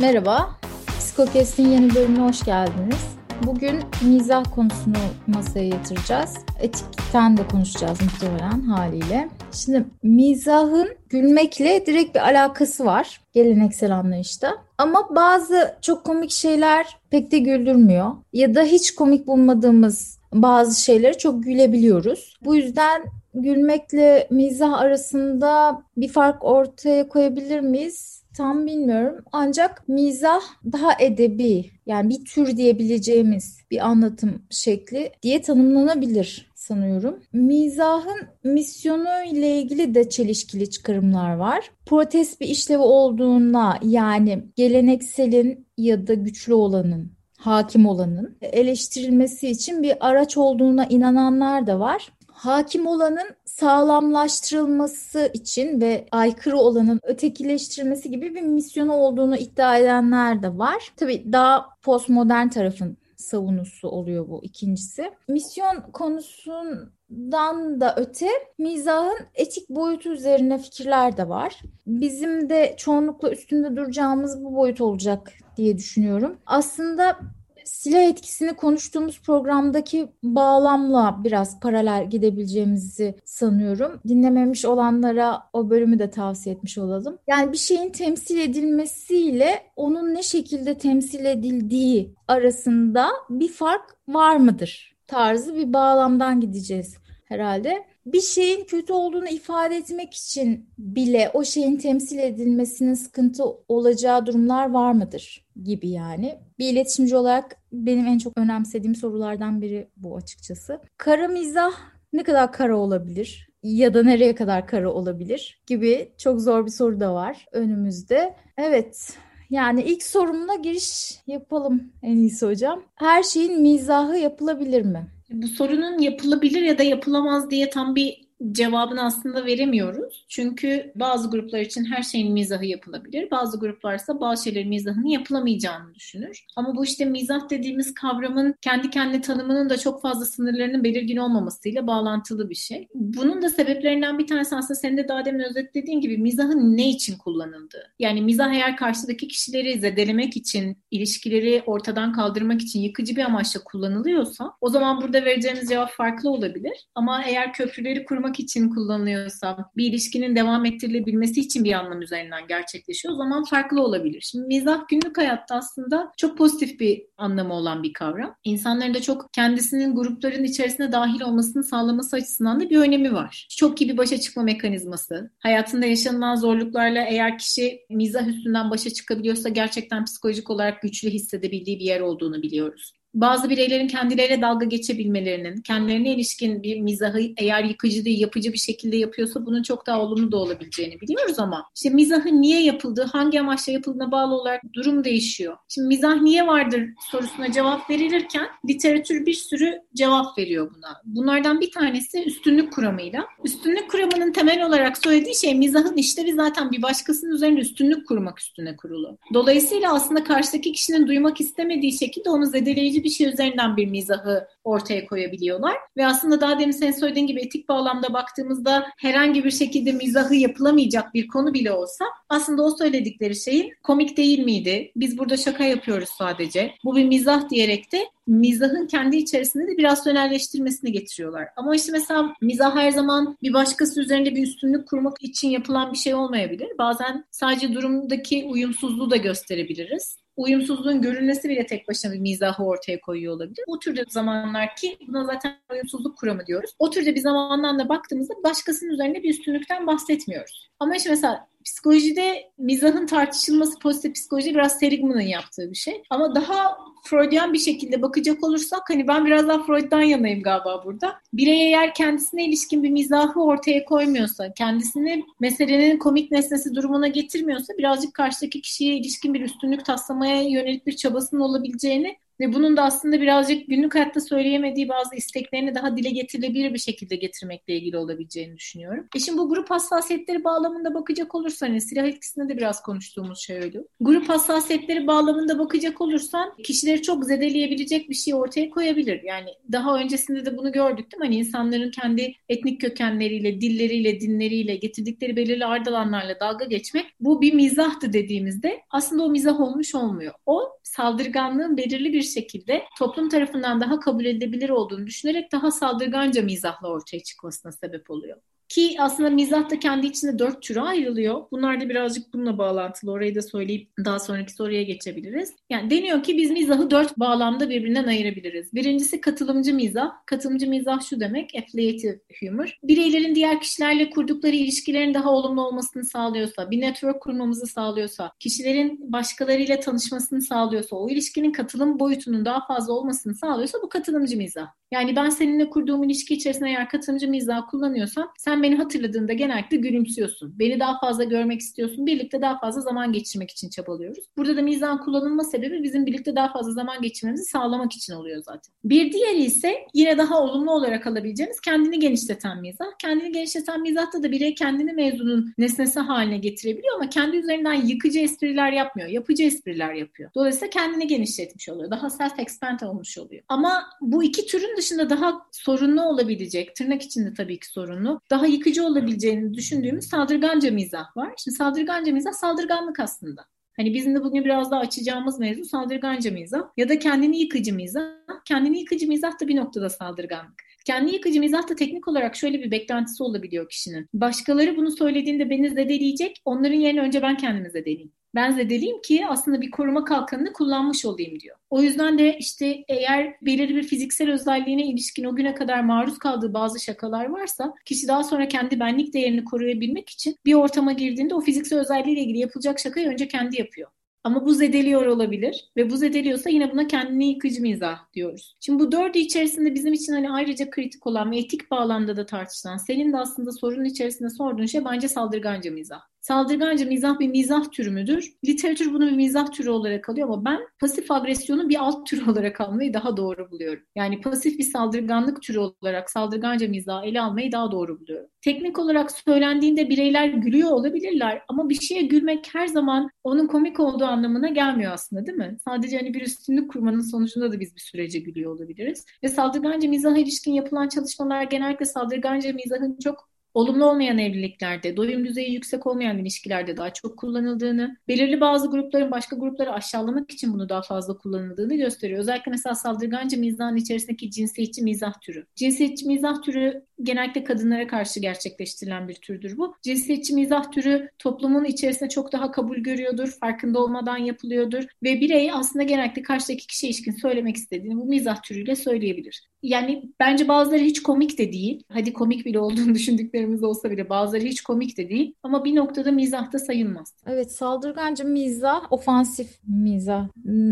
Merhaba, Psikokest'in yeni bölümüne hoş geldiniz. Bugün mizah konusunu masaya yatıracağız. Etikten de konuşacağız muhtemelen haliyle. Şimdi mizahın gülmekle direkt bir alakası var geleneksel anlayışta. Ama bazı çok komik şeyler pek de güldürmüyor. Ya da hiç komik bulmadığımız bazı şeyleri çok gülebiliyoruz. Bu yüzden gülmekle mizah arasında bir fark ortaya koyabilir miyiz? Tam bilmiyorum. Ancak mizah daha edebi yani bir tür diyebileceğimiz bir anlatım şekli diye tanımlanabilir sanıyorum. Mizahın misyonu ile ilgili de çelişkili çıkarımlar var. Protest bir işlevi olduğuna yani gelenekselin ya da güçlü olanın hakim olanın eleştirilmesi için bir araç olduğuna inananlar da var hakim olanın sağlamlaştırılması için ve aykırı olanın ötekileştirilmesi gibi bir misyonu olduğunu iddia edenler de var. Tabii daha postmodern tarafın savunusu oluyor bu ikincisi. Misyon konusundan da öte mizahın etik boyutu üzerine fikirler de var. Bizim de çoğunlukla üstünde duracağımız bu boyut olacak diye düşünüyorum. Aslında silah etkisini konuştuğumuz programdaki bağlamla biraz paralel gidebileceğimizi sanıyorum. Dinlememiş olanlara o bölümü de tavsiye etmiş olalım. Yani bir şeyin temsil edilmesiyle onun ne şekilde temsil edildiği arasında bir fark var mıdır? tarzı bir bağlamdan gideceğiz herhalde. Bir şeyin kötü olduğunu ifade etmek için bile o şeyin temsil edilmesinin sıkıntı olacağı durumlar var mıdır gibi yani. Bir iletişimci olarak benim en çok önemsediğim sorulardan biri bu açıkçası. Kara mizah ne kadar kara olabilir? ya da nereye kadar kara olabilir gibi çok zor bir soru da var önümüzde. Evet, yani ilk sorumla giriş yapalım en iyisi hocam. Her şeyin mizahı yapılabilir mi? Bu sorunun yapılabilir ya da yapılamaz diye tam bir cevabını aslında veremiyoruz. Çünkü bazı gruplar için her şeyin mizahı yapılabilir. Bazı gruplarsa bazı şeylerin mizahını yapılamayacağını düşünür. Ama bu işte mizah dediğimiz kavramın kendi kendine tanımının da çok fazla sınırlarının belirgin olmamasıyla bağlantılı bir şey. Bunun da sebeplerinden bir tanesi aslında senin de daha demin özetlediğin gibi mizahın ne için kullanıldığı. Yani mizah eğer karşıdaki kişileri zedelemek için, ilişkileri ortadan kaldırmak için yıkıcı bir amaçla kullanılıyorsa o zaman burada vereceğimiz cevap farklı olabilir. Ama eğer köprüleri kurmak korumak için kullanılıyorsa, bir ilişkinin devam ettirilebilmesi için bir anlam üzerinden gerçekleşiyor o zaman farklı olabilir. Şimdi mizah günlük hayatta aslında çok pozitif bir anlamı olan bir kavram. İnsanların da çok kendisinin grupların içerisine dahil olmasını sağlaması açısından da bir önemi var. Çok iyi bir başa çıkma mekanizması. Hayatında yaşanılan zorluklarla eğer kişi mizah üstünden başa çıkabiliyorsa gerçekten psikolojik olarak güçlü hissedebildiği bir yer olduğunu biliyoruz bazı bireylerin kendileriyle dalga geçebilmelerinin, kendilerine ilişkin bir mizahı eğer yıkıcı değil yapıcı bir şekilde yapıyorsa bunun çok daha olumlu da olabileceğini biliyoruz ama işte mizahın niye yapıldığı, hangi amaçla yapıldığına bağlı olarak durum değişiyor. Şimdi mizah niye vardır sorusuna cevap verilirken literatür bir sürü cevap veriyor buna. Bunlardan bir tanesi üstünlük kuramıyla. Üstünlük kuramının temel olarak söylediği şey mizahın işlevi zaten bir başkasının üzerine üstünlük kurmak üstüne kurulu. Dolayısıyla aslında karşıdaki kişinin duymak istemediği şekilde onu zedeleyici bir şey üzerinden bir mizahı ortaya koyabiliyorlar. Ve aslında daha demin sen söylediğin gibi etik bağlamda baktığımızda herhangi bir şekilde mizahı yapılamayacak bir konu bile olsa aslında o söyledikleri şeyin komik değil miydi? Biz burada şaka yapıyoruz sadece. Bu bir mizah diyerek de mizahın kendi içerisinde de biraz rasyonelleştirmesini getiriyorlar. Ama işte mesela mizah her zaman bir başkası üzerinde bir üstünlük kurmak için yapılan bir şey olmayabilir. Bazen sadece durumdaki uyumsuzluğu da gösterebiliriz uyumsuzluğun görülmesi bile tek başına bir mizahı ortaya koyuyor olabilir. O türde zamanlar ki buna zaten uyumsuzluk kuramı diyoruz. O türde bir zamandan da baktığımızda başkasının üzerinde bir üstünlükten bahsetmiyoruz. Ama işte mesela psikolojide mizahın tartışılması pozitif psikoloji biraz Seligman'ın yaptığı bir şey. Ama daha Freudian bir şekilde bakacak olursak hani ben biraz daha Freud'dan yanayım galiba burada. Birey eğer kendisine ilişkin bir mizahı ortaya koymuyorsa, kendisini meselenin komik nesnesi durumuna getirmiyorsa birazcık karşıdaki kişiye ilişkin bir üstünlük taslamaya yönelik bir çabasının olabileceğini ve bunun da aslında birazcık günlük hayatta söyleyemediği bazı isteklerini daha dile getirilebilir bir şekilde getirmekle ilgili olabileceğini düşünüyorum. E şimdi bu grup hassasiyetleri bağlamında bakacak olursan hani silah etkisinde de biraz konuştuğumuz şey öyle. Grup hassasiyetleri bağlamında bakacak olursan kişileri çok zedeleyebilecek bir şey ortaya koyabilir. Yani daha öncesinde de bunu gördük değil mi? Hani insanların kendi etnik kökenleriyle, dilleriyle, dinleriyle, getirdikleri belirli ardalanlarla dalga geçmek bu bir mizahtı dediğimizde aslında o mizah olmuş olmuyor. O saldırganlığın belirli bir şekilde toplum tarafından daha kabul edilebilir olduğunu düşünerek daha saldırganca mizahla ortaya çıkmasına sebep oluyor. Ki aslında mizah da kendi içinde dört türe ayrılıyor. Bunlar da birazcık bununla bağlantılı. Orayı da söyleyip daha sonraki soruya geçebiliriz. Yani deniyor ki biz mizahı dört bağlamda birbirinden ayırabiliriz. Birincisi katılımcı mizah. Katılımcı mizah şu demek, affiliative humor. Bireylerin diğer kişilerle kurdukları ilişkilerin daha olumlu olmasını sağlıyorsa, bir network kurmamızı sağlıyorsa, kişilerin başkalarıyla tanışmasını sağlıyorsa, o ilişkinin katılım boyutunun daha fazla olmasını sağlıyorsa bu katılımcı mizah. Yani ben seninle kurduğum ilişki içerisinde eğer katılımcı mizah kullanıyorsam sen beni hatırladığında genellikle gülümsüyorsun. Beni daha fazla görmek istiyorsun. Birlikte daha fazla zaman geçirmek için çabalıyoruz. Burada da mizah kullanılma sebebi bizim birlikte daha fazla zaman geçirmemizi sağlamak için oluyor zaten. Bir diğeri ise yine daha olumlu olarak alabileceğimiz kendini genişleten mizah. Kendini genişleten mizahta da birey kendini mevzunun nesnesi haline getirebiliyor ama kendi üzerinden yıkıcı espriler yapmıyor. Yapıcı espriler yapıyor. Dolayısıyla kendini genişletmiş oluyor. Daha self-expand olmuş oluyor. Ama bu iki türün dışında daha sorunlu olabilecek, tırnak içinde tabii ki sorunlu, daha yıkıcı olabileceğini düşündüğümüz saldırganca mizah var. Şimdi saldırganca mizah saldırganlık aslında. Hani bizim de bugün biraz daha açacağımız mevzu saldırganca mizah ya da kendini yıkıcı mizah. Kendini yıkıcı mizah da bir noktada saldırganlık. Kendi yıkıcı mizah da teknik olarak şöyle bir beklentisi olabiliyor kişinin. Başkaları bunu söylediğinde beni zedeleyecek, onların yerine önce ben kendimi zedeleyeyim ben zedeleyeyim ki aslında bir koruma kalkanını kullanmış olayım diyor. O yüzden de işte eğer belirli bir fiziksel özelliğine ilişkin o güne kadar maruz kaldığı bazı şakalar varsa kişi daha sonra kendi benlik değerini koruyabilmek için bir ortama girdiğinde o fiziksel özelliğiyle ilgili yapılacak şakayı önce kendi yapıyor. Ama bu zedeliyor olabilir ve bu zedeliyorsa yine buna kendini yıkıcı mizah diyoruz. Şimdi bu dördü içerisinde bizim için hani ayrıca kritik olan ve etik bağlamda da tartışılan, senin de aslında sorunun içerisinde sorduğun şey bence saldırganca mizah. Saldırganca mizah bir mizah türü müdür? Literatür bunu bir mizah türü olarak alıyor ama ben pasif agresyonu bir alt türü olarak almayı daha doğru buluyorum. Yani pasif bir saldırganlık türü olarak saldırganca mizah ele almayı daha doğru buluyorum. Teknik olarak söylendiğinde bireyler gülüyor olabilirler ama bir şeye gülmek her zaman onun komik olduğu anlamına gelmiyor aslında değil mi? Sadece hani bir üstünlük kurmanın sonucunda da biz bir sürece gülüyor olabiliriz. Ve saldırganca mizaha ilişkin yapılan çalışmalar genellikle saldırganca mizahın çok olumlu olmayan evliliklerde, doyum düzeyi yüksek olmayan ilişkilerde daha çok kullanıldığını, belirli bazı grupların başka grupları aşağılamak için bunu daha fazla kullanıldığını gösteriyor. Özellikle mesela saldırganca mizahın içerisindeki cinsiyetçi mizah türü. Cinsiyetçi mizah türü genellikle kadınlara karşı gerçekleştirilen bir türdür bu. Cinsiyetçi mizah türü toplumun içerisinde çok daha kabul görüyordur, farkında olmadan yapılıyordur ve birey aslında genellikle karşıdaki kişi ilişkin söylemek istediğini bu mizah türüyle söyleyebilir. Yani bence bazıları hiç komik de değil. Hadi komik bile olduğunu düşündüklerimiz olsa bile bazıları hiç komik de değil. Ama bir noktada mizah da sayılmaz. Evet saldırganca mizah, ofansif mizah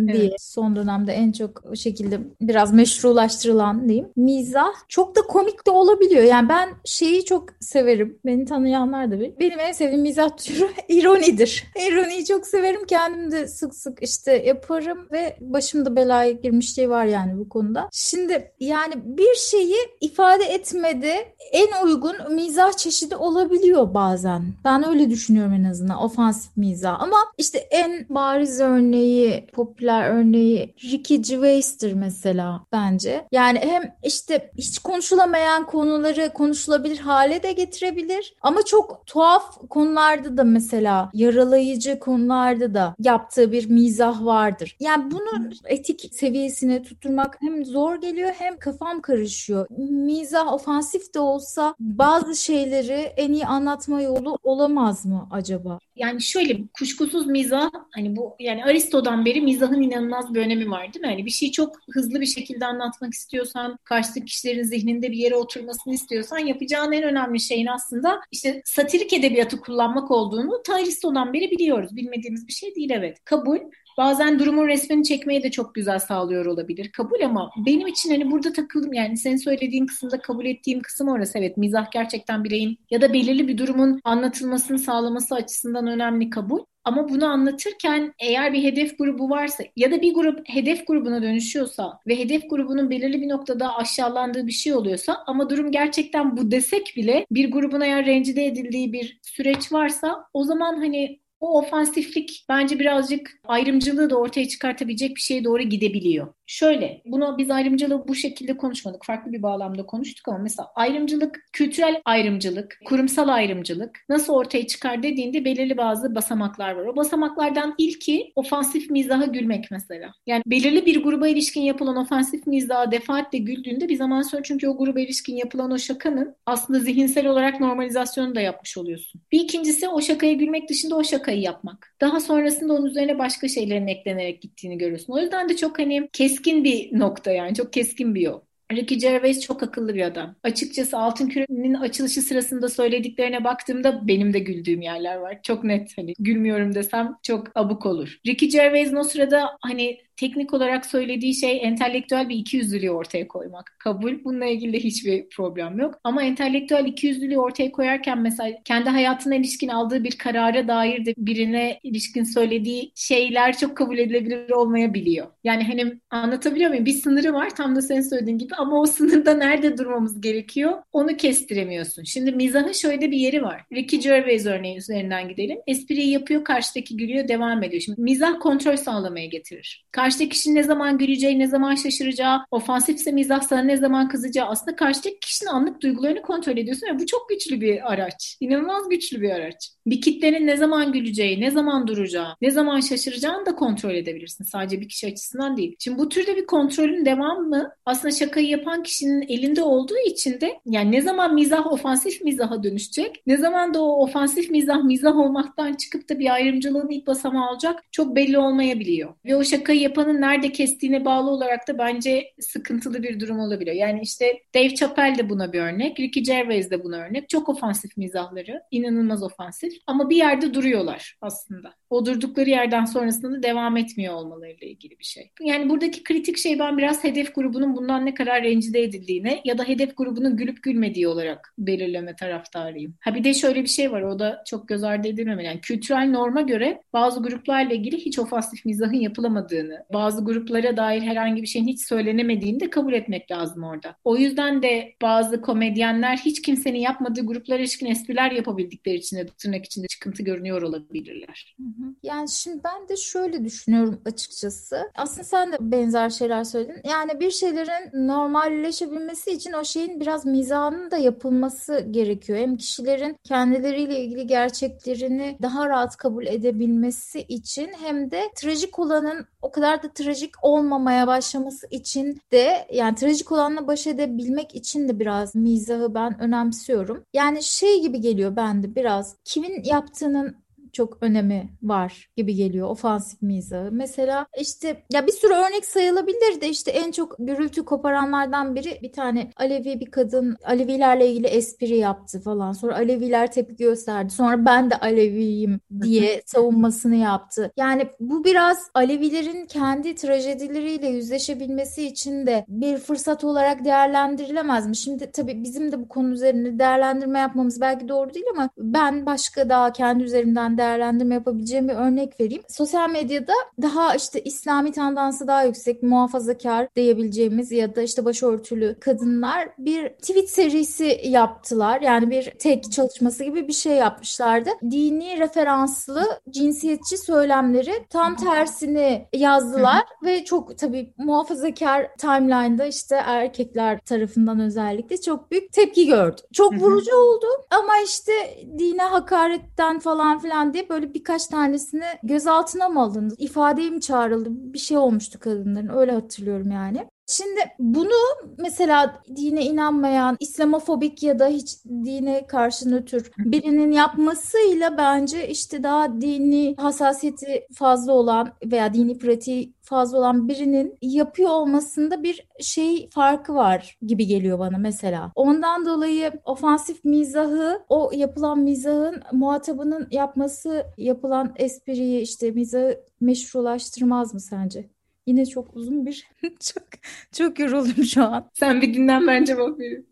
diye evet. son dönemde en çok o şekilde biraz meşrulaştırılan diyeyim. Mizah çok da komik de olabiliyor. Yani ben şeyi çok severim. Beni tanıyanlar da bilir. Benim en sevdiğim mizah türü ironidir. İroniyi çok severim. Kendim de sık sık işte yaparım ve başımda belaya girmişliği var yani bu konuda. Şimdi yani yani bir şeyi ifade etmede en uygun mizah çeşidi olabiliyor bazen. Ben öyle düşünüyorum en azından ofansif mizah. Ama işte en bariz örneği, popüler örneği Ricky Gervais'tir mesela bence. Yani hem işte hiç konuşulamayan konuları konuşulabilir hale de getirebilir. Ama çok tuhaf konularda da mesela yaralayıcı konularda da yaptığı bir mizah vardır. Yani bunu etik seviyesine tutturmak hem zor geliyor hem kafam karışıyor. Mizah ofansif de olsa bazı şeyleri en iyi anlatma yolu olamaz mı acaba? Yani şöyle kuşkusuz mizah hani bu yani Aristo'dan beri mizahın inanılmaz bir önemi var değil mi? Hani bir şeyi çok hızlı bir şekilde anlatmak istiyorsan, karşıdaki kişilerin zihninde bir yere oturmasını istiyorsan yapacağın en önemli şeyin aslında işte satirik edebiyatı kullanmak olduğunu ta Aristo'dan beri biliyoruz. Bilmediğimiz bir şey değil evet. Kabul Bazen durumun resmini çekmeyi de çok güzel sağlıyor olabilir. Kabul ama benim için hani burada takıldım yani senin söylediğin kısımda kabul ettiğim kısım orası. Evet mizah gerçekten bireyin ya da belirli bir durumun anlatılmasını sağlaması açısından önemli kabul. Ama bunu anlatırken eğer bir hedef grubu varsa ya da bir grup hedef grubuna dönüşüyorsa ve hedef grubunun belirli bir noktada aşağılandığı bir şey oluyorsa ama durum gerçekten bu desek bile bir grubun eğer rencide edildiği bir süreç varsa o zaman hani o ofansiflik bence birazcık ayrımcılığı da ortaya çıkartabilecek bir şeye doğru gidebiliyor. Şöyle, bunu biz ayrımcılığı bu şekilde konuşmadık. Farklı bir bağlamda konuştuk ama mesela ayrımcılık, kültürel ayrımcılık, kurumsal ayrımcılık nasıl ortaya çıkar dediğinde belirli bazı basamaklar var. O basamaklardan ilki ofansif mizaha gülmek mesela. Yani belirli bir gruba ilişkin yapılan ofansif mizaha defaatle güldüğünde bir zaman sonra çünkü o gruba ilişkin yapılan o şakanın aslında zihinsel olarak normalizasyonu da yapmış oluyorsun. Bir ikincisi o şakaya gülmek dışında o şakayı yapmak. Daha sonrasında onun üzerine başka şeylerin eklenerek gittiğini görüyorsun. O yüzden de çok hani kes keskin bir nokta yani çok keskin bir yol. Ricky Gervais çok akıllı bir adam. Açıkçası Altın Küre'nin açılışı sırasında söylediklerine baktığımda benim de güldüğüm yerler var. Çok net hani gülmüyorum desem çok abuk olur. Ricky Gervais'in o sırada hani teknik olarak söylediği şey entelektüel bir ikiyüzlülüğü ortaya koymak. Kabul. Bununla ilgili de hiçbir problem yok. Ama entelektüel ikiyüzlülüğü ortaya koyarken mesela kendi hayatına ilişkin aldığı bir karara dair de birine ilişkin söylediği şeyler çok kabul edilebilir olmayabiliyor. Yani hani anlatabiliyor muyum? Bir sınırı var tam da senin söylediğin gibi ama o sınırda nerede durmamız gerekiyor onu kestiremiyorsun. Şimdi mizahın şöyle bir yeri var. Ricky Gervais örneği üzerinden gidelim. Espriyi yapıyor, karşıdaki gülüyor, devam ediyor. Şimdi mizah kontrol sağlamaya getirir. Karşıdaki kişinin ne zaman güleceği, ne zaman şaşıracağı, ofansifse mizah sana ne zaman kızacağı aslında karşıdaki kişinin anlık duygularını kontrol ediyorsun ve bu çok güçlü bir araç. İnanılmaz güçlü bir araç. Bir kitlenin ne zaman güleceği, ne zaman duracağı, ne zaman şaşıracağını da kontrol edebilirsin. Sadece bir kişi açısından değil. Şimdi bu türde bir kontrolün devamı aslında şakayı yapan kişinin elinde olduğu için de yani ne zaman mizah ofansif mizaha dönüşecek, ne zaman da o ofansif mizah mizah olmaktan çıkıp da bir ayrımcılığın ilk basamağı olacak çok belli olmayabiliyor. Ve o şakayı yapanın nerede kestiğine bağlı olarak da bence sıkıntılı bir durum olabiliyor. Yani işte Dave Chappelle de buna bir örnek, Ricky Gervais de buna örnek. Çok ofansif mizahları, inanılmaz ofansif ama bir yerde duruyorlar aslında. O durdukları yerden sonrasında da devam etmiyor olmalarıyla ilgili bir şey. Yani buradaki kritik şey ben biraz hedef grubunun bundan ne kadar rencide edildiğine ya da hedef grubunun gülüp gülmediği olarak belirleme taraftarıyım. Ha bir de şöyle bir şey var o da çok göz ardı edilmemeli. Yani kültürel norma göre bazı gruplarla ilgili hiç ofansif mizahın yapılamadığını, bazı gruplara dair herhangi bir şeyin hiç söylenemediğini de kabul etmek lazım orada. O yüzden de bazı komedyenler hiç kimsenin yapmadığı gruplara ilişkin espriler yapabildikleri için de tırnak içinde çıkıntı görünüyor olabilirler. Yani şimdi ben de şöyle düşünüyorum açıkçası. Aslında sen de benzer şeyler söyledin. Yani bir şeylerin normalleşebilmesi için o şeyin biraz mizahının da yapılması gerekiyor. Hem kişilerin kendileriyle ilgili gerçeklerini daha rahat kabul edebilmesi için hem de trajik olanın o kadar da trajik olmamaya başlaması için de yani trajik olanla baş edebilmek için de biraz mizahı ben önemsiyorum. Yani şey gibi geliyor bende biraz kimin yaptığının çok önemi var gibi geliyor ofansif mizahı. Mesela işte ya bir sürü örnek sayılabilir de işte en çok gürültü koparanlardan biri bir tane Alevi bir kadın Alevilerle ilgili espri yaptı falan. Sonra Aleviler tepki gösterdi. Sonra ben de Aleviyim diye savunmasını yaptı. Yani bu biraz Alevilerin kendi trajedileriyle yüzleşebilmesi için de bir fırsat olarak değerlendirilemez mi? Şimdi tabii bizim de bu konu üzerinde değerlendirme yapmamız belki doğru değil ama ben başka daha kendi üzerimden değerlendirme yapabileceğim bir örnek vereyim. Sosyal medyada daha işte İslami tandansı daha yüksek, muhafazakar diyebileceğimiz ya da işte başörtülü kadınlar bir tweet serisi yaptılar. Yani bir tek çalışması gibi bir şey yapmışlardı. Dini referanslı cinsiyetçi söylemleri tam tersini yazdılar ve çok tabii muhafazakar timeline'da işte erkekler tarafından özellikle çok büyük tepki gördü. Çok vurucu oldu ama işte dine hakaretten falan filan diye böyle birkaç tanesini gözaltına mı alındı? İfadeye mi çağrıldı? Bir şey olmuştu kadınların. Öyle hatırlıyorum yani. Şimdi bunu mesela dine inanmayan, İslamofobik ya da hiç dine karşı nötr birinin yapmasıyla bence işte daha dini hassasiyeti fazla olan veya dini pratiği fazla olan birinin yapıyor olmasında bir şey farkı var gibi geliyor bana mesela. Ondan dolayı ofansif mizahı o yapılan mizahın muhatabının yapması yapılan espriyi işte mizahı meşrulaştırmaz mı sence? Yine çok uzun bir çok çok yoruldum şu an. Sen bir dinlen ben cevap vereyim.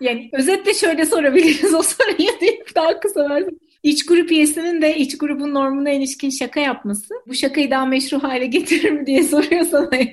Yani özetle şöyle sorabiliriz o soruyu deyip daha kısa versin. iç grup üyesinin de iç grubun normuna ilişkin şaka yapması bu şakayı daha meşru hale getirir mi diye soruyorsan eğer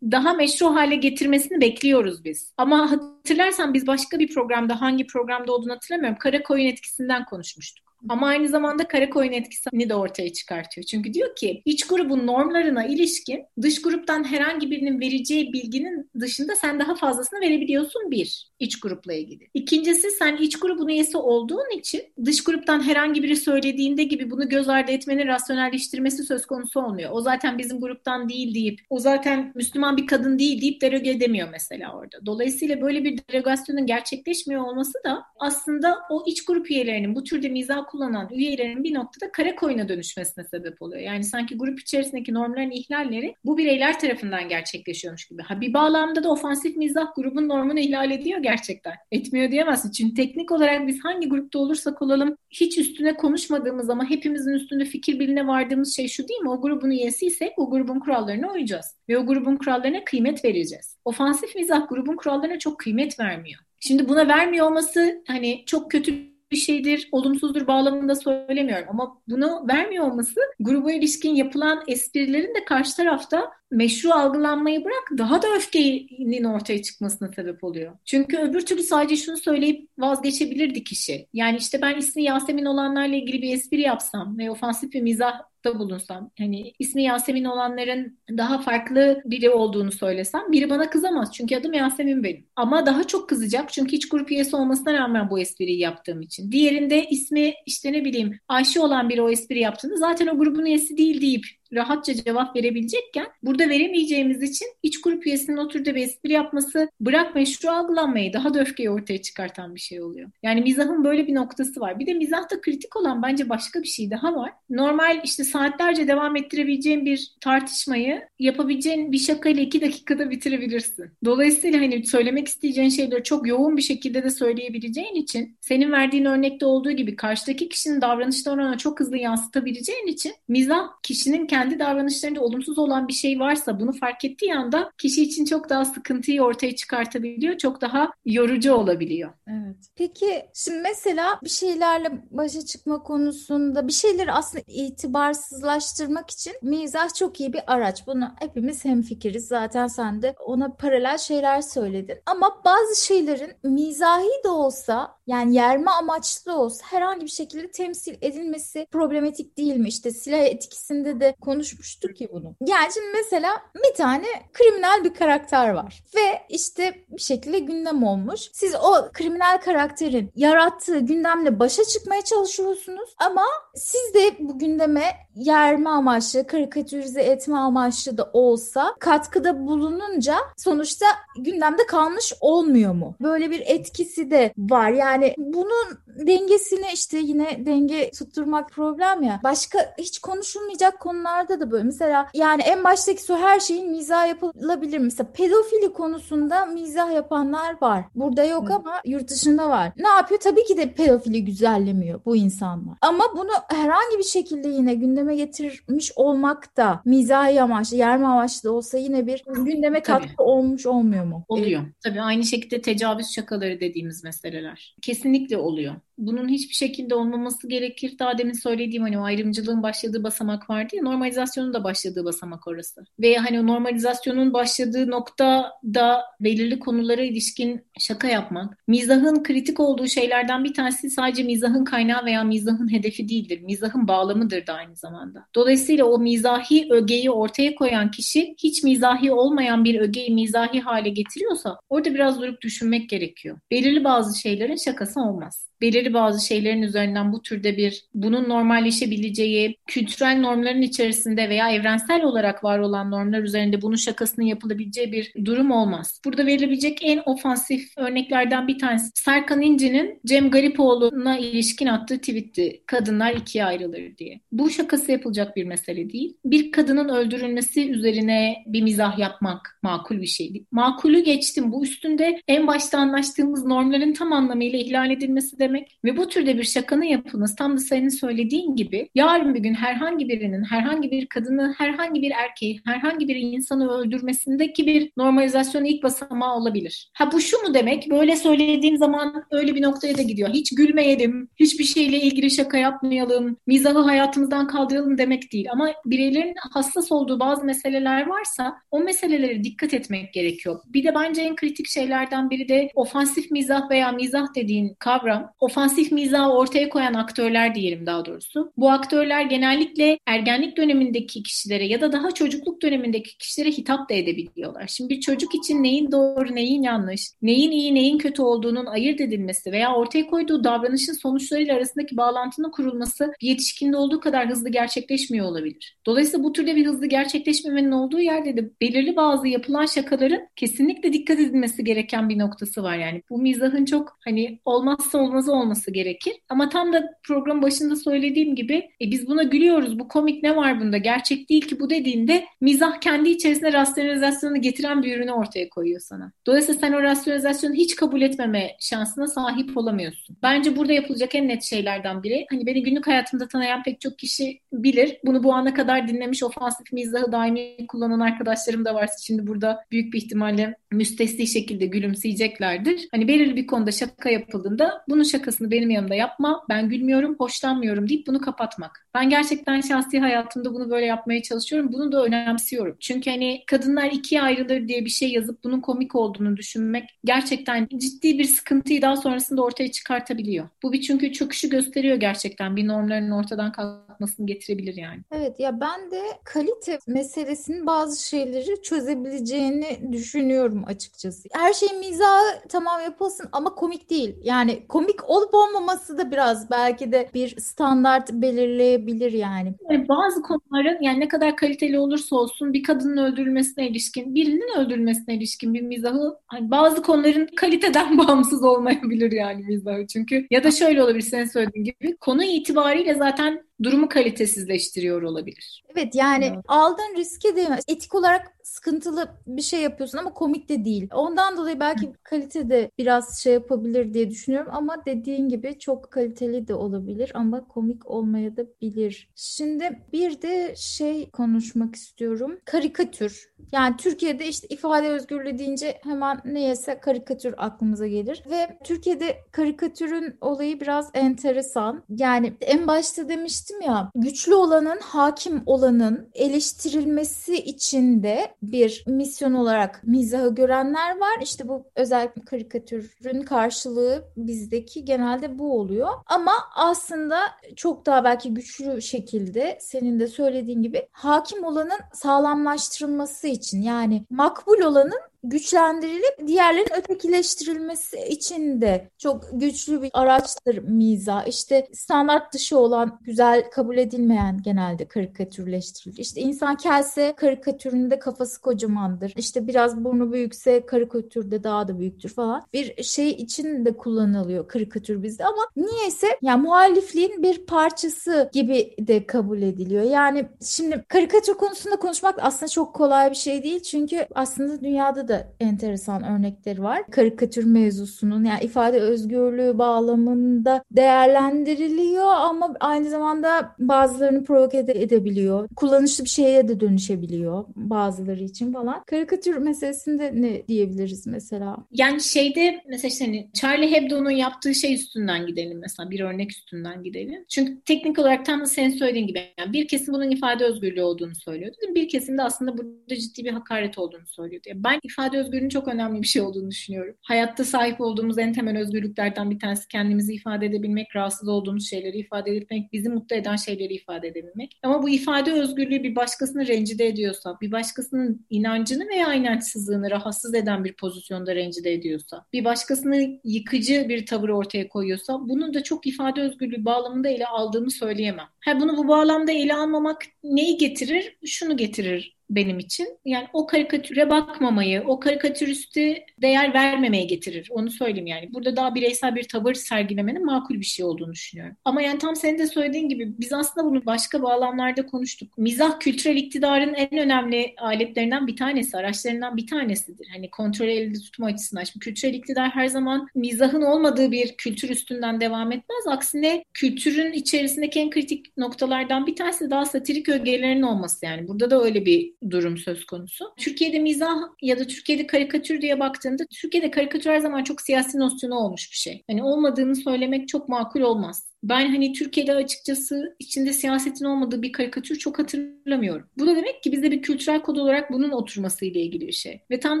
daha meşru hale getirmesini bekliyoruz biz. Ama hatırlarsan biz başka bir programda hangi programda olduğunu hatırlamıyorum. Kara koyun etkisinden konuşmuştuk. Ama aynı zamanda kara koyun etkisini de ortaya çıkartıyor. Çünkü diyor ki iç grubun normlarına ilişkin dış gruptan herhangi birinin vereceği bilginin dışında sen daha fazlasını verebiliyorsun bir iç grupla ilgili. İkincisi sen iç grubun üyesi olduğun için dış gruptan herhangi biri söylediğinde gibi bunu göz ardı etmenin rasyonelleştirmesi söz konusu olmuyor. O zaten bizim gruptan değil deyip o zaten Müslüman bir kadın değil deyip deroge edemiyor mesela orada. Dolayısıyla böyle bir derogasyonun gerçekleşmiyor olması da aslında o iç grup üyelerinin bu türde mizah kullanan üyelerin bir noktada kara koyuna dönüşmesine sebep oluyor. Yani sanki grup içerisindeki normların ihlalleri bu bireyler tarafından gerçekleşiyormuş gibi. Ha bir bağlamda da ofansif mizah grubun normunu ihlal ediyor gerçekten. Etmiyor diyemezsin. Çünkü teknik olarak biz hangi grupta olursak olalım hiç üstüne konuşmadığımız ama hepimizin üstünde fikir birliğine vardığımız şey şu değil mi? O grubun üyesiysek o grubun kurallarına uyacağız. Ve o grubun kurallarına kıymet vereceğiz. Ofansif mizah grubun kurallarına çok kıymet vermiyor. Şimdi buna vermiyor olması hani çok kötü bir şeydir, olumsuzdur bağlamında söylemiyorum. Ama bunu vermiyor olması gruba ilişkin yapılan esprilerin de karşı tarafta meşru algılanmayı bırak daha da öfkenin ortaya çıkmasına sebep oluyor. Çünkü öbür türlü sadece şunu söyleyip vazgeçebilirdi kişi. Yani işte ben ismi Yasemin olanlarla ilgili bir espri yapsam ve ofansif bir mizah da bulunsam hani ismi Yasemin olanların daha farklı biri olduğunu söylesem biri bana kızamaz çünkü adım Yasemin benim. Ama daha çok kızacak çünkü hiç grup üyesi olmasına rağmen bu espriyi yaptığım için. Diğerinde ismi işte ne bileyim Ayşe olan biri o espri yaptığında zaten o grubun üyesi değil deyip rahatça cevap verebilecekken burada veremeyeceğimiz için iç grup üyesinin oturduğu bir espri yapması bırak meşru algılanmayı daha da öfkeyi ortaya çıkartan bir şey oluyor. Yani mizahın böyle bir noktası var. Bir de mizahta kritik olan bence başka bir şey daha var. Normal işte saatlerce devam ettirebileceğin bir tartışmayı yapabileceğin bir şakayla iki dakikada bitirebilirsin. Dolayısıyla hani söylemek isteyeceğin şeyleri çok yoğun bir şekilde de söyleyebileceğin için senin verdiğin örnekte olduğu gibi karşıdaki kişinin davranışlarına çok hızlı yansıtabileceğin için mizah kişinin kendi kendi davranışlarında olumsuz olan bir şey varsa bunu fark ettiği anda kişi için çok daha sıkıntıyı ortaya çıkartabiliyor. Çok daha yorucu olabiliyor. Evet. Peki şimdi mesela bir şeylerle başa çıkma konusunda bir şeyleri aslında itibarsızlaştırmak için mizah çok iyi bir araç. Bunu hepimiz hemfikiriz. Zaten sen de ona paralel şeyler söyledin. Ama bazı şeylerin mizahi de olsa yani yerme amaçlı olsa herhangi bir şekilde temsil edilmesi problematik değil mi? İşte silah etkisinde de konuşmuştuk ki bunu. Yani şimdi mesela bir tane kriminal bir karakter var ve işte bir şekilde gündem olmuş. Siz o kriminal karakterin yarattığı gündemle başa çıkmaya çalışıyorsunuz ama siz de bu gündeme yerme amaçlı, karikatürize etme amaçlı da olsa katkıda bulununca sonuçta gündemde kalmış olmuyor mu? Böyle bir etkisi de var. Yani bunun dengesini işte yine denge tutturmak problem ya. Başka hiç konuşulmayacak konularda da böyle. Mesela yani en baştaki su her şeyin mizah yapılabilir. Mesela pedofili konusunda mizah yapanlar var. Burada yok Hı. ama yurt dışında var. Ne yapıyor? Tabii ki de pedofili güzellemiyor bu insanlar. Ama bunu herhangi bir şekilde yine gündeme getirmiş olmak da mizahi amaçlı, yerme amaçlı olsa yine bir gündeme katkı Tabii. olmuş olmuyor mu? Oluyor. Evet. Tabii aynı şekilde tecavüz şakaları dediğimiz meseleler. Kesinlikle oluyor bunun hiçbir şekilde olmaması gerekir. Daha demin söylediğim hani o ayrımcılığın başladığı basamak vardı ya normalizasyonun da başladığı basamak orası. Ve hani o normalizasyonun başladığı nokta da belirli konulara ilişkin şaka yapmak. Mizahın kritik olduğu şeylerden bir tanesi sadece mizahın kaynağı veya mizahın hedefi değildir. Mizahın bağlamıdır da aynı zamanda. Dolayısıyla o mizahi ögeyi ortaya koyan kişi hiç mizahi olmayan bir ögeyi mizahi hale getiriyorsa orada biraz durup düşünmek gerekiyor. Belirli bazı şeylerin şakası olmaz belirli bazı şeylerin üzerinden bu türde bir bunun normalleşebileceği kültürel normların içerisinde veya evrensel olarak var olan normlar üzerinde bunun şakasının yapılabileceği bir durum olmaz. Burada verilebilecek en ofansif örneklerden bir tanesi Serkan İnci'nin Cem Garipoğlu'na ilişkin attığı tweetti. Kadınlar ikiye ayrılır diye. Bu şakası yapılacak bir mesele değil. Bir kadının öldürülmesi üzerine bir mizah yapmak makul bir şey değil. Makulü geçtim. Bu üstünde en başta anlaştığımız normların tam anlamıyla ihlal edilmesi demek demek Ve bu türde bir şakanın yapılması tam da senin söylediğin gibi yarın bir gün herhangi birinin herhangi bir kadını, herhangi bir erkeği, herhangi bir insanı öldürmesindeki bir normalizasyon ilk basamağı olabilir. Ha bu şu mu demek? Böyle söylediğim zaman öyle bir noktaya da gidiyor. Hiç gülmeyelim, hiçbir şeyle ilgili şaka yapmayalım, mizahı hayatımızdan kaldıralım demek değil. Ama bireylerin hassas olduğu bazı meseleler varsa o meselelere dikkat etmek gerekiyor. Bir de bence en kritik şeylerden biri de ofansif mizah veya mizah dediğin kavram. Ofansif mizahı ortaya koyan aktörler diyelim daha doğrusu. Bu aktörler genellikle ergenlik dönemindeki kişilere ya da daha çocukluk dönemindeki kişilere hitap da edebiliyorlar. Şimdi bir çocuk için neyin doğru, neyin yanlış, neyin iyi, neyin kötü olduğunun ayırt edilmesi veya ortaya koyduğu davranışın sonuçlarıyla arasındaki bağlantının kurulması bir yetişkinde olduğu kadar hızlı gerçekleşmiyor olabilir. Dolayısıyla bu türde bir hızlı gerçekleşmemenin olduğu yerde de belirli bazı yapılan şakaların kesinlikle dikkat edilmesi gereken bir noktası var. Yani bu mizahın çok hani olmazsa olmazı olması gerekir. Ama tam da program başında söylediğim gibi e, biz buna gülüyoruz. Bu komik ne var bunda? Gerçek değil ki bu dediğinde mizah kendi içerisinde rasyonalizasyonu getiren bir ürünü ortaya koyuyor sana. Dolayısıyla sen o rasyonalizasyonu hiç kabul etmeme şansına sahip olamıyorsun. Bence burada yapılacak en net şeylerden biri hani beni günlük hayatımda tanıyan pek çok kişi bilir. Bunu bu ana kadar dinlemiş ofansif mizahı daimi kullanan arkadaşlarım da varsa şimdi burada büyük bir ihtimalle müstesni şekilde gülümseyeceklerdir. Hani belirli bir konuda şaka yapıldığında bunun şakasını benim yanımda yapma, ben gülmüyorum, hoşlanmıyorum deyip bunu kapatmak. Ben gerçekten şahsi hayatımda bunu böyle yapmaya çalışıyorum. Bunu da önemsiyorum. Çünkü hani kadınlar ikiye ayrılır diye bir şey yazıp bunun komik olduğunu düşünmek gerçekten ciddi bir sıkıntıyı daha sonrasında ortaya çıkartabiliyor. Bu bir çünkü çöküşü gösteriyor gerçekten. Bir normların ortadan kalkmasını getirebilir yani. Evet ya ben de kalite meselesinin bazı şeyleri çözebileceğini düşünüyorum açıkçası. Her şey mizah tamam yapılsın ama komik değil. Yani komik olup olmaması da biraz belki de bir standart belirleyebilir yani. yani bazı konuların yani ne kadar kaliteli olursa olsun bir kadının öldürülmesine ilişkin, birinin öldürülmesine ilişkin bir mizahı hani bazı konuların kaliteden bağımsız olmayabilir yani mizahı. Çünkü ya da şöyle olabilir senin söylediğin gibi konu itibariyle zaten durumu kalitesizleştiriyor olabilir. Evet yani evet. aldığın riske de etik olarak sıkıntılı bir şey yapıyorsun ama komik de değil. Ondan dolayı belki kalite de biraz şey yapabilir diye düşünüyorum ama dediğin gibi çok kaliteli de olabilir ama komik olmaya da bilir. Şimdi bir de şey konuşmak istiyorum. Karikatür. Yani Türkiye'de işte ifade özgürlüğü deyince hemen neyse karikatür aklımıza gelir ve Türkiye'de karikatürün olayı biraz enteresan. Yani en başta demiştim ya güçlü olanın, hakim olanın eleştirilmesi için de bir misyon olarak mizahı görenler var. İşte bu özellikle karikatürün karşılığı bizdeki genelde bu oluyor. Ama aslında çok daha belki güçlü şekilde senin de söylediğin gibi hakim olanın sağlamlaştırılması için yani makbul olanın güçlendirilip diğerlerin ötekileştirilmesi için de çok güçlü bir araçtır miza. İşte standart dışı olan, güzel kabul edilmeyen genelde karikatürleştirilir. İşte insan kelse karikatüründe kafası kocamandır. İşte biraz burnu büyükse karikatürde daha da büyüktür falan. Bir şey için de kullanılıyor karikatür bizde ama niyeyse yani muhalifliğin bir parçası gibi de kabul ediliyor. Yani şimdi karikatür konusunda konuşmak aslında çok kolay bir şey değil. Çünkü aslında dünyada da da enteresan örnekleri var. Karikatür mevzusunun yani ifade özgürlüğü bağlamında değerlendiriliyor ama aynı zamanda bazılarını provoke edebiliyor. Kullanışlı bir şeye de dönüşebiliyor bazıları için falan. Karikatür meselesinde ne diyebiliriz mesela? Yani şeyde mesela işte hani Charlie Hebdo'nun yaptığı şey üstünden gidelim mesela bir örnek üstünden gidelim. Çünkü teknik olarak tam da senin söylediğin gibi yani bir kesim bunun ifade özgürlüğü olduğunu söylüyordu. Bir kesim de aslında burada ciddi bir hakaret olduğunu söylüyordu. Yani ben ifade ifade özgürlüğünün çok önemli bir şey olduğunu düşünüyorum. Hayatta sahip olduğumuz en temel özgürlüklerden bir tanesi kendimizi ifade edebilmek, rahatsız olduğumuz şeyleri ifade etmek, bizi mutlu eden şeyleri ifade edebilmek. Ama bu ifade özgürlüğü bir başkasını rencide ediyorsa, bir başkasının inancını veya inançsızlığını rahatsız eden bir pozisyonda rencide ediyorsa, bir başkasını yıkıcı bir tavır ortaya koyuyorsa bunu da çok ifade özgürlüğü bağlamında ele aldığımı söyleyemem. Ha, bunu bu bağlamda ele almamak neyi getirir? Şunu getirir benim için. Yani o karikatüre bakmamayı, o karikatüristi değer vermemeye getirir. Onu söyleyeyim yani. Burada daha bireysel bir tavır sergilemenin makul bir şey olduğunu düşünüyorum. Ama yani tam senin de söylediğin gibi biz aslında bunu başka bağlamlarda konuştuk. Mizah kültürel iktidarın en önemli aletlerinden bir tanesi, araçlarından bir tanesidir. Hani kontrol elde tutma açısından. Şimdi kültürel iktidar her zaman mizahın olmadığı bir kültür üstünden devam etmez. Aksine kültürün içerisindeki en kritik noktalardan bir tanesi daha satirik ögelerin olması yani. Burada da öyle bir durum söz konusu. Türkiye'de mizah ya da Türkiye'de karikatür diye baktığında Türkiye'de karikatür her zaman çok siyasi nosyonu olmuş bir şey. Hani olmadığını söylemek çok makul olmaz. Ben hani Türkiye'de açıkçası içinde siyasetin olmadığı bir karikatür çok hatırlamıyorum. Bu da demek ki bizde bir kültürel kod olarak bunun oturması ile ilgili bir şey. Ve tam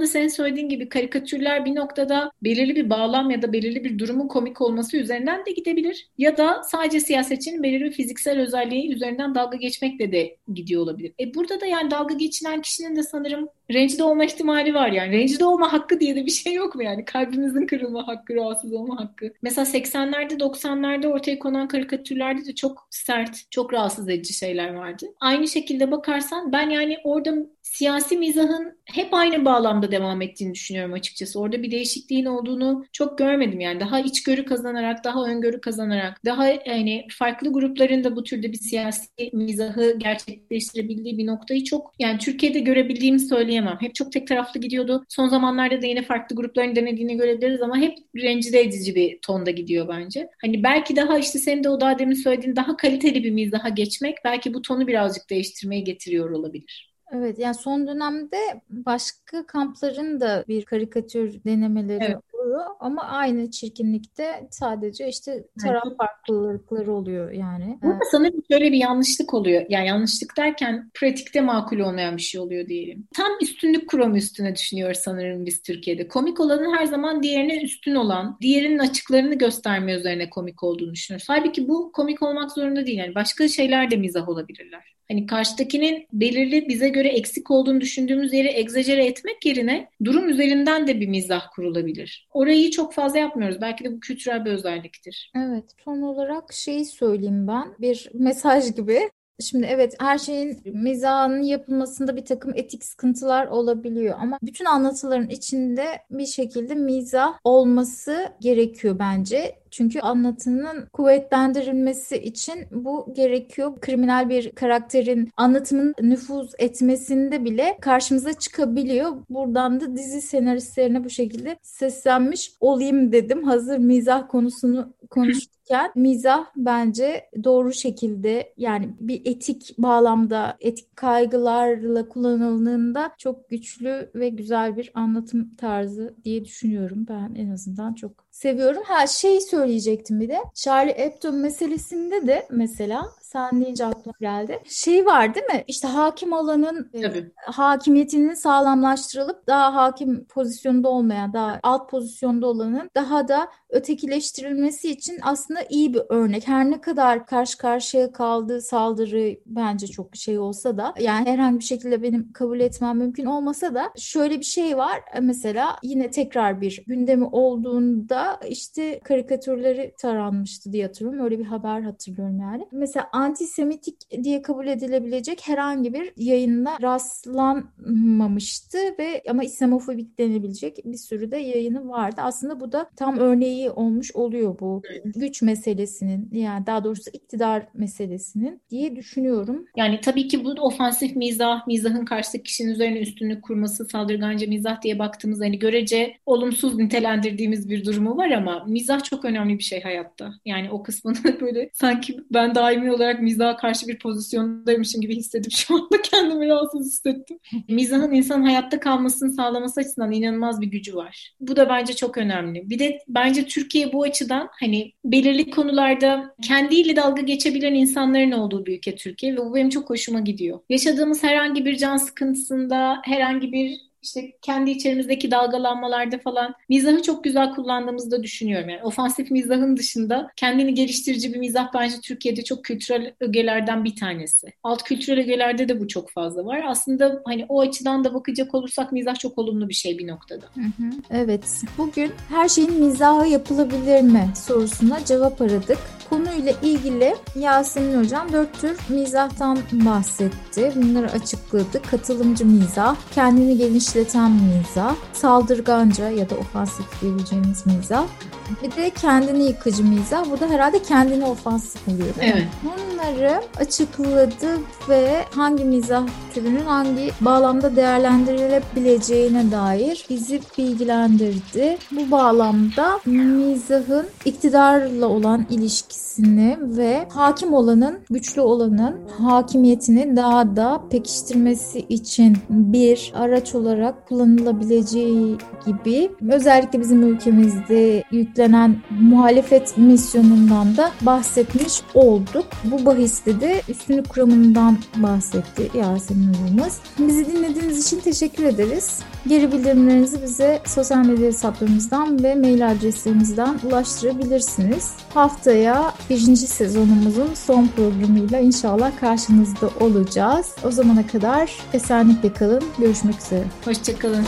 da senin söylediğin gibi karikatürler bir noktada belirli bir bağlam ya da belirli bir durumun komik olması üzerinden de gidebilir. Ya da sadece siyasetçinin belirli bir fiziksel özelliği üzerinden dalga geçmekle de gidiyor olabilir. E burada da yani dalga geçilen kişinin de sanırım rencide olma ihtimali var yani. Rencide olma hakkı diye de bir şey yok mu yani? Kalbimizin kırılma hakkı, rahatsız olma hakkı. Mesela 80'lerde 90'larda ortaya konan karikatürlerde de çok sert, çok rahatsız edici şeyler vardı. Aynı şekilde bakarsan ben yani orada siyasi mizahın hep aynı bağlamda devam ettiğini düşünüyorum açıkçası. Orada bir değişikliğin olduğunu çok görmedim yani. Daha içgörü kazanarak, daha öngörü kazanarak, daha yani farklı grupların da bu türde bir siyasi mizahı gerçekleştirebildiği bir noktayı çok yani Türkiye'de görebildiğimi söyleyemem. Hep çok tek taraflı gidiyordu. Son zamanlarda da yine farklı grupların denediğini görebiliriz ama hep rencide edici bir tonda gidiyor bence. Hani belki daha işte senin de o daha demin söylediğin daha kaliteli bir mizaha geçmek belki bu tonu birazcık değiştirmeye getiriyor olabilir. Evet yani son dönemde başka kampların da bir karikatür denemeleri evet oluyor ama aynı çirkinlikte sadece işte taraf evet. farklılıkları oluyor yani. Burada sanırım şöyle bir yanlışlık oluyor. Yani yanlışlık derken pratikte makul olmayan bir şey oluyor diyelim. Tam üstünlük kuramı üstüne düşünüyoruz sanırım biz Türkiye'de. Komik olanın her zaman diğerine üstün olan, diğerinin açıklarını gösterme üzerine komik olduğunu düşünüyoruz. Halbuki bu komik olmak zorunda değil. Yani başka şeyler de mizah olabilirler. Hani karşıdakinin belirli bize göre eksik olduğunu düşündüğümüz yeri egzajere etmek yerine durum üzerinden de bir mizah kurulabilir. Orayı çok fazla yapmıyoruz. Belki de bu kültürel bir özelliktir. Evet. Son olarak şeyi söyleyeyim ben. Bir mesaj gibi. Şimdi evet her şeyin mizahının yapılmasında bir takım etik sıkıntılar olabiliyor ama bütün anlatıların içinde bir şekilde mizah olması gerekiyor bence. Çünkü anlatının kuvvetlendirilmesi için bu gerekiyor. Kriminal bir karakterin anlatımın nüfuz etmesinde bile karşımıza çıkabiliyor. Buradan da dizi senaristlerine bu şekilde seslenmiş olayım dedim. Hazır mizah konusunu konuşurken mizah bence doğru şekilde yani bir etik bağlamda etik kaygılarla kullanıldığında çok güçlü ve güzel bir anlatım tarzı diye düşünüyorum ben en azından çok seviyorum. Ha şey söyleyecektim bir de. Charlie Hebdo meselesinde de mesela sen deyince aklıma geldi. Şey var değil mi? İşte hakim olanın e, hakimiyetinin sağlamlaştırılıp daha hakim pozisyonda olmayan, daha alt pozisyonda olanın daha da ötekileştirilmesi için aslında iyi bir örnek. Her ne kadar karşı karşıya kaldığı saldırı bence çok bir şey olsa da yani herhangi bir şekilde benim kabul etmem mümkün olmasa da şöyle bir şey var. Mesela yine tekrar bir gündemi olduğunda işte karikatürleri taranmıştı diye hatırlıyorum. Öyle bir haber hatırlıyorum yani. Mesela antisemitik diye kabul edilebilecek herhangi bir yayında rastlanmamıştı ve ama İslamofobik denebilecek bir sürü de yayını vardı. Aslında bu da tam örneği olmuş oluyor bu güç meselesinin yani daha doğrusu iktidar meselesinin diye düşünüyorum. Yani tabii ki bu ofansif mizah, mizahın karşıdaki kişinin üzerine üstünlük kurması, saldırganca mizah diye baktığımız hani görece olumsuz nitelendirdiğimiz bir durumu var ama mizah çok önemli bir şey hayatta. Yani o kısmını böyle sanki ben daimi olarak olarak mizaha karşı bir pozisyondaymışım gibi hissedip şu anda kendimi rahatsız hissettim. Mizahın insan hayatta kalmasını sağlaması açısından inanılmaz bir gücü var. Bu da bence çok önemli. Bir de bence Türkiye bu açıdan hani belirli konularda kendiyle dalga geçebilen insanların olduğu bir ülke Türkiye ve bu benim çok hoşuma gidiyor. Yaşadığımız herhangi bir can sıkıntısında, herhangi bir işte kendi içerimizdeki dalgalanmalarda falan mizahı çok güzel kullandığımızı da düşünüyorum. Yani ofansif mizahın dışında kendini geliştirici bir mizah bence Türkiye'de çok kültürel ögelerden bir tanesi. Alt kültürel ögelerde de bu çok fazla var. Aslında hani o açıdan da bakacak olursak mizah çok olumlu bir şey bir noktada. Evet. Bugün her şeyin mizahı yapılabilir mi sorusuna cevap aradık. Konu konuyla ilgili Yasemin Hocam dört tür mizahtan bahsetti. Bunları açıkladı. Katılımcı mizah, kendini genişleten mizah, saldırganca ya da ofansif diyebileceğimiz mizah, bir de kendini yıkıcı mizah. Bu da herhalde kendini ofansif oluyor. Evet. Bunları açıkladı ve hangi mizah türünün hangi bağlamda değerlendirilebileceğine dair bizi bilgilendirdi. Bu bağlamda mizahın iktidarla olan ilişkisini ve hakim olanın, güçlü olanın hakimiyetini daha da pekiştirmesi için bir araç olarak kullanılabileceği gibi özellikle bizim ülkemizde yüklenen muhalefet misyonundan da bahsetmiş olduk. Bu bahiste de üstünlük kuramından bahsetti Yasemin hocamız. Bizi dinlediğiniz için teşekkür ederiz. Geri bildirimlerinizi bize sosyal medya hesaplarımızdan ve mail adreslerimizden ulaştırabilirsiniz. Haftaya 5. sezonumuzun son programıyla inşallah karşınızda olacağız. O zamana kadar esenlikle kalın. Görüşmek üzere. Hoşçakalın.